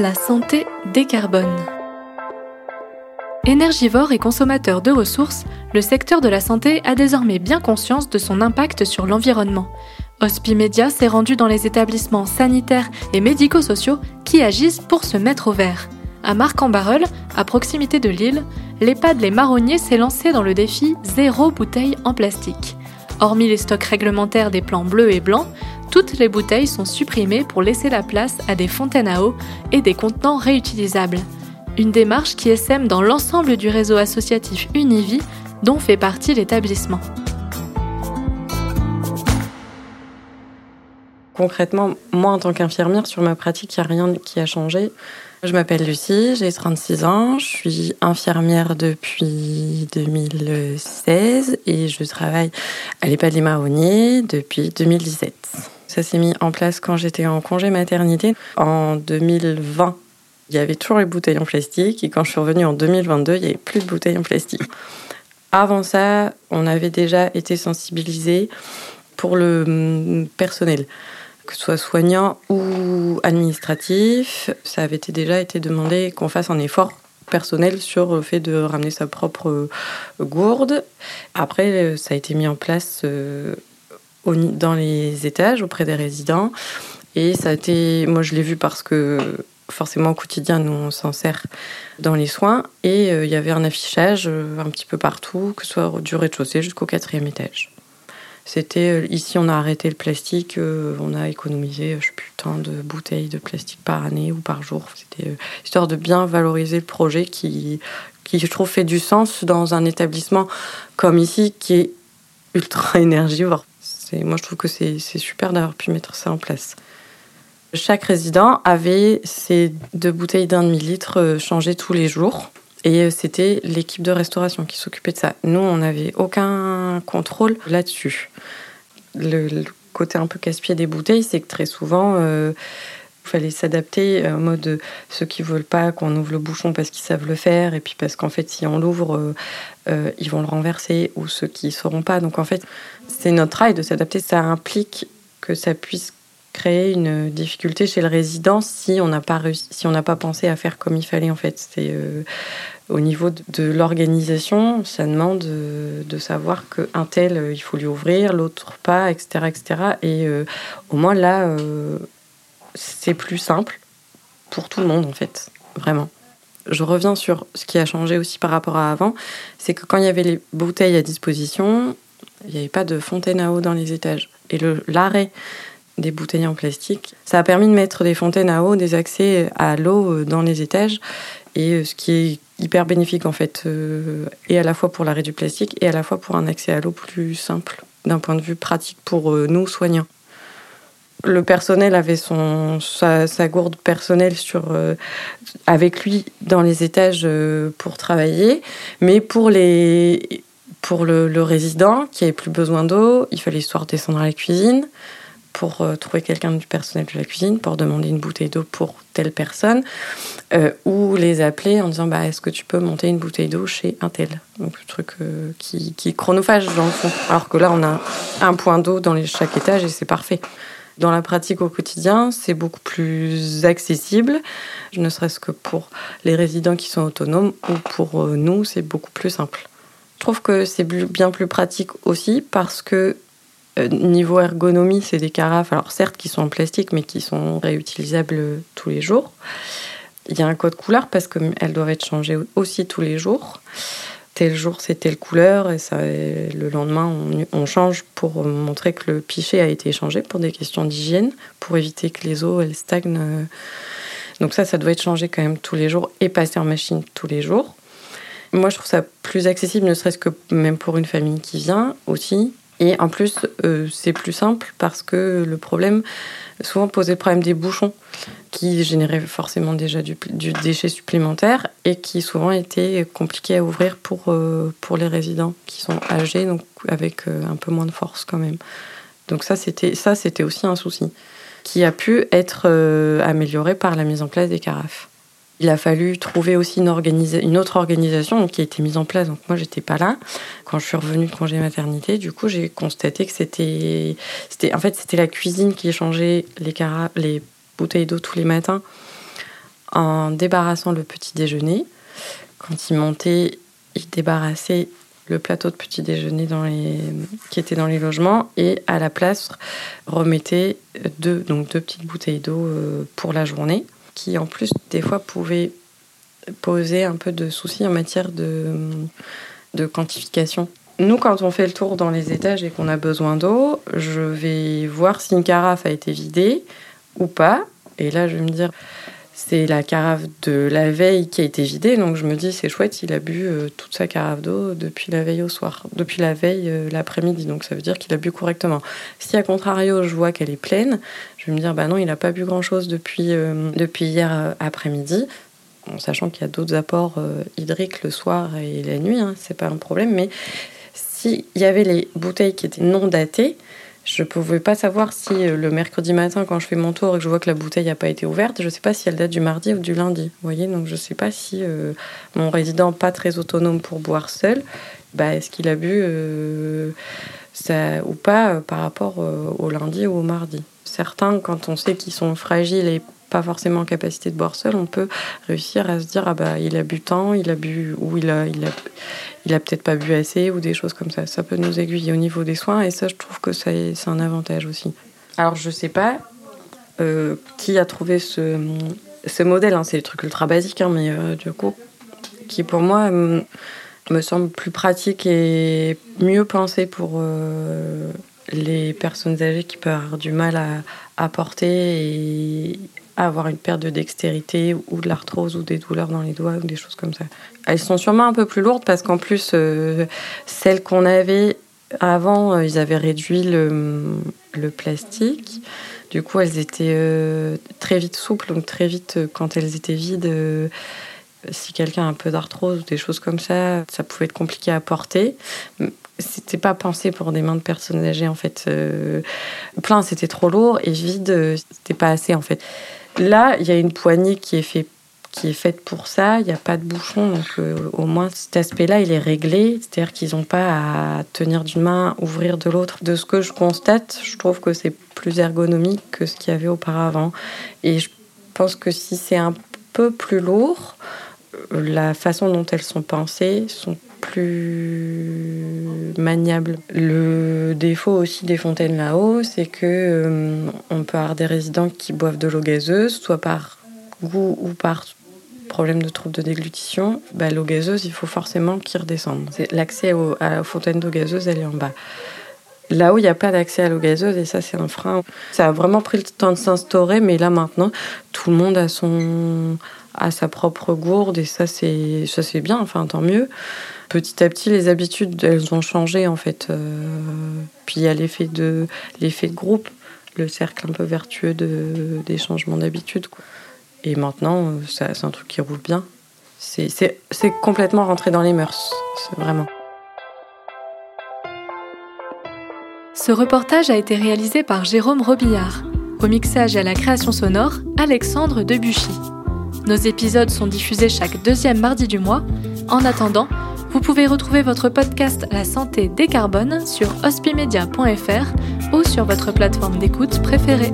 La santé décarbone. Énergivore et consommateur de ressources, le secteur de la santé a désormais bien conscience de son impact sur l'environnement. Hospimedia s'est rendu dans les établissements sanitaires et médico-sociaux qui agissent pour se mettre au vert. À Marc-en-Barœul, à proximité de Lille, l'EHPAD Les Marronniers s'est lancé dans le défi zéro bouteille en plastique. Hormis les stocks réglementaires des plans bleus et blancs, toutes les bouteilles sont supprimées pour laisser la place à des fontaines à eau et des contenants réutilisables. Une démarche qui sème dans l'ensemble du réseau associatif Univie dont fait partie l'établissement. Concrètement, moi en tant qu'infirmière, sur ma pratique, il n'y a rien qui a changé. Je m'appelle Lucie, j'ai 36 ans, je suis infirmière depuis 2016 et je travaille à l'EHPAD Les depuis 2017. Ça s'est mis en place quand j'étais en congé maternité. En 2020, il y avait toujours les bouteilles en plastique et quand je suis revenue en 2022, il n'y avait plus de bouteilles en plastique. Avant ça, on avait déjà été sensibilisés pour le hum, personnel que ce soit soignant ou administratif, ça avait déjà été demandé qu'on fasse un effort personnel sur le fait de ramener sa propre euh, gourde. Après, euh, ça a été mis en place euh, dans les étages auprès des résidents. Et ça a été, moi je l'ai vu parce que forcément au quotidien, nous on s'en sert dans les soins. Et il y avait un affichage un petit peu partout, que ce soit du rez-de-chaussée jusqu'au quatrième étage. C'était euh, ici, on a arrêté le plastique, euh, on a économisé, je sais plus, tant de bouteilles de plastique par année ou par jour. C'était euh, histoire de bien valoriser le projet qui, qui, je trouve, fait du sens dans un établissement comme ici qui est ultra énergivore. Moi, je trouve que c'est super d'avoir pu mettre ça en place. Chaque résident avait ses deux bouteilles d'un demi-litre changées tous les jours. Et euh, c'était l'équipe de restauration qui s'occupait de ça. Nous, on n'avait aucun contrôle là-dessus. Le, côté un peu casse-pied des bouteilles, c'est que très souvent, euh, fallait s'adapter en mode ceux qui veulent pas qu'on ouvre le bouchon parce qu'ils savent le faire, et puis parce qu'en fait, si on l'ouvre, euh, ils vont le renverser, ou ceux qui sauront pas. Donc en fait, c'est notre travail de s'adapter. Ça implique que ça puisse créer une difficulté chez le résident si on n'a pas si on n'a pas pensé à faire comme il fallait en fait. C'est euh, au niveau de, l'organisation, ça demande euh, de, savoir qu'un tel euh, il faut lui ouvrir, l'autre pas, etc., etc. Et au moins là, c'est plus simple pour tout le monde en fait, vraiment. Je reviens sur ce qui a changé aussi par rapport à avant, c'est que quand il y avait les bouteilles à disposition, il n'y avait pas de fontaine à eau dans les étages. Et l'arrêt des bouteilles en plastique. Ça a permis de mettre des fontaines à eau, des accès à l'eau euh, dans les étages, et euh, ce qui est hyper bénéfique en fait, euh, et à la fois pour l'arrêt du plastique, et à la fois pour un accès à l'eau plus simple, d'un point de vue pratique pour nous, soignants. Le personnel avait son, sa, gourde personnelle sur, avec lui dans les étages pour travailler, mais pour les, pour le, résident qui avait plus besoin d'eau, il fallait histoire descendre à la cuisine pour euh, trouver quelqu'un du personnel de la cuisine, pour demander une bouteille d'eau pour telle personne, euh, ou les appeler en disant bah, est-ce que tu peux monter une bouteille d'eau chez un tel? Donc le truc euh, qui, qui, chronophage dans le fond. Alors que là, on a un point d'eau dans chaque étage et c'est parfait. Dans la pratique au quotidien, c'est beaucoup plus accessible, ne serait-ce que pour les résidents qui sont autonomes ou pour nous, c'est beaucoup plus simple. Je trouve que c'est bien plus pratique aussi parce que euh, niveau ergonomie, c'est des carafes, alors certes qui sont en plastique, mais qui sont réutilisables tous les jours. Il y a un code couleur parce qu'elles doivent être changées aussi tous les jours. Tel jour, c'est telle couleur, et, ça, le lendemain, on, change pour montrer que le pichet a été changé pour des questions d'hygiène, pour éviter que les eaux elles stagnent. Donc ça, ça doit être changé quand même tous les jours et passer en machine tous les jours. Moi, je trouve ça plus accessible, ne serait-ce que même pour une famille qui vient aussi. Et en plus, euh, c'est plus simple parce que le problème souvent posait le problème des bouchons qui généraient forcément déjà du, déchet supplémentaire et qui souvent étaient compliqués à ouvrir pour, euh, les résidents qui sont âgés, donc avec euh, un peu moins de force quand même. Donc ça, c'était, ça, c'était aussi un souci qui a pu être amélioré par la mise en place des carafes. Il a fallu trouver aussi une, autre organisation qui a été mise en place. Donc moi, j'étais pas là. Quand je suis revenue de congé maternité, du coup, j'ai constaté que c'était, en fait, c'était la cuisine qui changeait les, les bouteilles d'eau tous les matins en débarrassant le petit déjeuner. Quand il montait, il débarrassait le plateau de petit déjeuner qui était dans les logements et à la place remettait deux, donc deux petites bouteilles d'eau euh, pour la journée qui en plus des fois pouvaient poser un peu de soucis en matière de, de quantification. Nous, quand on fait le tour dans les étages et qu'on a besoin d'eau, je vais voir si une carafe a été vidée ou pas. Et là, je vais me dire, c'est la carafe de la veille qui a été vidée, donc je me dis c'est chouette, il a bu euh, toute sa carafe d'eau depuis la veille au soir, depuis la veille euh, l'après-midi, donc ça veut dire qu'il a bu correctement. Si à contrario je vois qu'elle est pleine, je vais me dire bah non, il n'a pas bu grand-chose depuis, euh, depuis hier après-midi, en sachant qu'il y a d'autres apports hydriques le soir et la nuit, hein, c'est pas un problème, mais s'il y avait les bouteilles qui étaient non datées, je ne pouvais pas savoir si euh, le mercredi matin, quand je fais mon tour et que je vois que la bouteille n'a pas été ouverte, je ne sais pas si elle date du mardi ou du lundi. Vous voyez, donc je ne sais pas si euh, mon résident pas très autonome pour boire seul, bah, est-ce qu'il a bu euh, ça, ou pas par rapport au lundi ou au mardi. Certains, quand on sait qu'ils sont fragiles et pas forcément en capacité de boire seul, on peut réussir à se dire ah bah il a bu tant, il a bu ou il a il a il a peut-être pas bu assez ou des choses comme ça. Ça peut nous aiguiller au niveau des soins et ça je trouve que c'est un avantage aussi. Alors je sais pas euh, qui a trouvé ce, ce modèle, hein. c'est des trucs ultra basiques, hein, mais euh, du coup qui pour moi me semble plus pratique et mieux pensé pour euh, les personnes âgées qui peuvent avoir du mal à, à porter et avoir une perte de dextérité ou de l'arthrose ou des douleurs dans les doigts ou des choses comme ça. Elles sont sûrement un peu plus lourdes parce qu'en plus, euh, celles qu'on avait avant, euh, ils avaient réduit le, le, plastique. Du coup, elles étaient euh, très vite souples, donc très vite, quand elles étaient vides, si quelqu'un a un peu d'arthrose ou des choses comme ça, ça pouvait être compliqué à porter c'était pas pensé pour des mains de personnes âgées en fait. plein c'était trop lourd et vide c'était pas assez en fait. Là, il y a une poignée qui est, faite pour ça. Il n'y a pas de bouchon. Donc, euh, au moins, cet aspect-là, il est réglé. C'est-à-dire qu'ils n'ont pas à tenir d'une main, ouvrir de l'autre. De ce que je constate, je trouve que c'est plus ergonomique que ce qu'il y avait auparavant. Et je pense que si c'est un peu plus lourd, euh, la façon dont elles sont pensées sont plus maniable. Le défaut aussi des fontaines là-haut, c'est que euh, on peut avoir des résidents qui boivent de l'eau gazeuse, soit par goût ou par problème de trouble de déglutition. Bah, l'eau gazeuse, il faut forcément qu'ils redescendent. L'accès à la fontaine d'eau gazeuse, elle est en bas. Là où il n'y a pas d'accès à l'eau gazeuse, et ça c'est un frein, ça a vraiment pris le temps de s'instaurer, mais là maintenant, tout le monde a son a sa propre gourde, et ça c'est ça c'est bien, enfin tant mieux petit à petit, les habitudes, elles ont changé en fait. Euh, puis il y a l'effet de, l'effet de groupe, le cercle un peu vertueux de, des changements d'habitude. Et maintenant, euh, c'est un truc qui roule bien. C'est complètement rentré dans les mœurs, vraiment. Ce reportage a été réalisé par Jérôme Robillard. Au mixage et à la création sonore, Alexandre Debuchy. Nos épisodes sont diffusés chaque deuxième mardi du mois. En attendant, vous pouvez retrouver votre podcast La santé décarbone sur hospimedia.fr ou sur votre plateforme d'écoute préférée.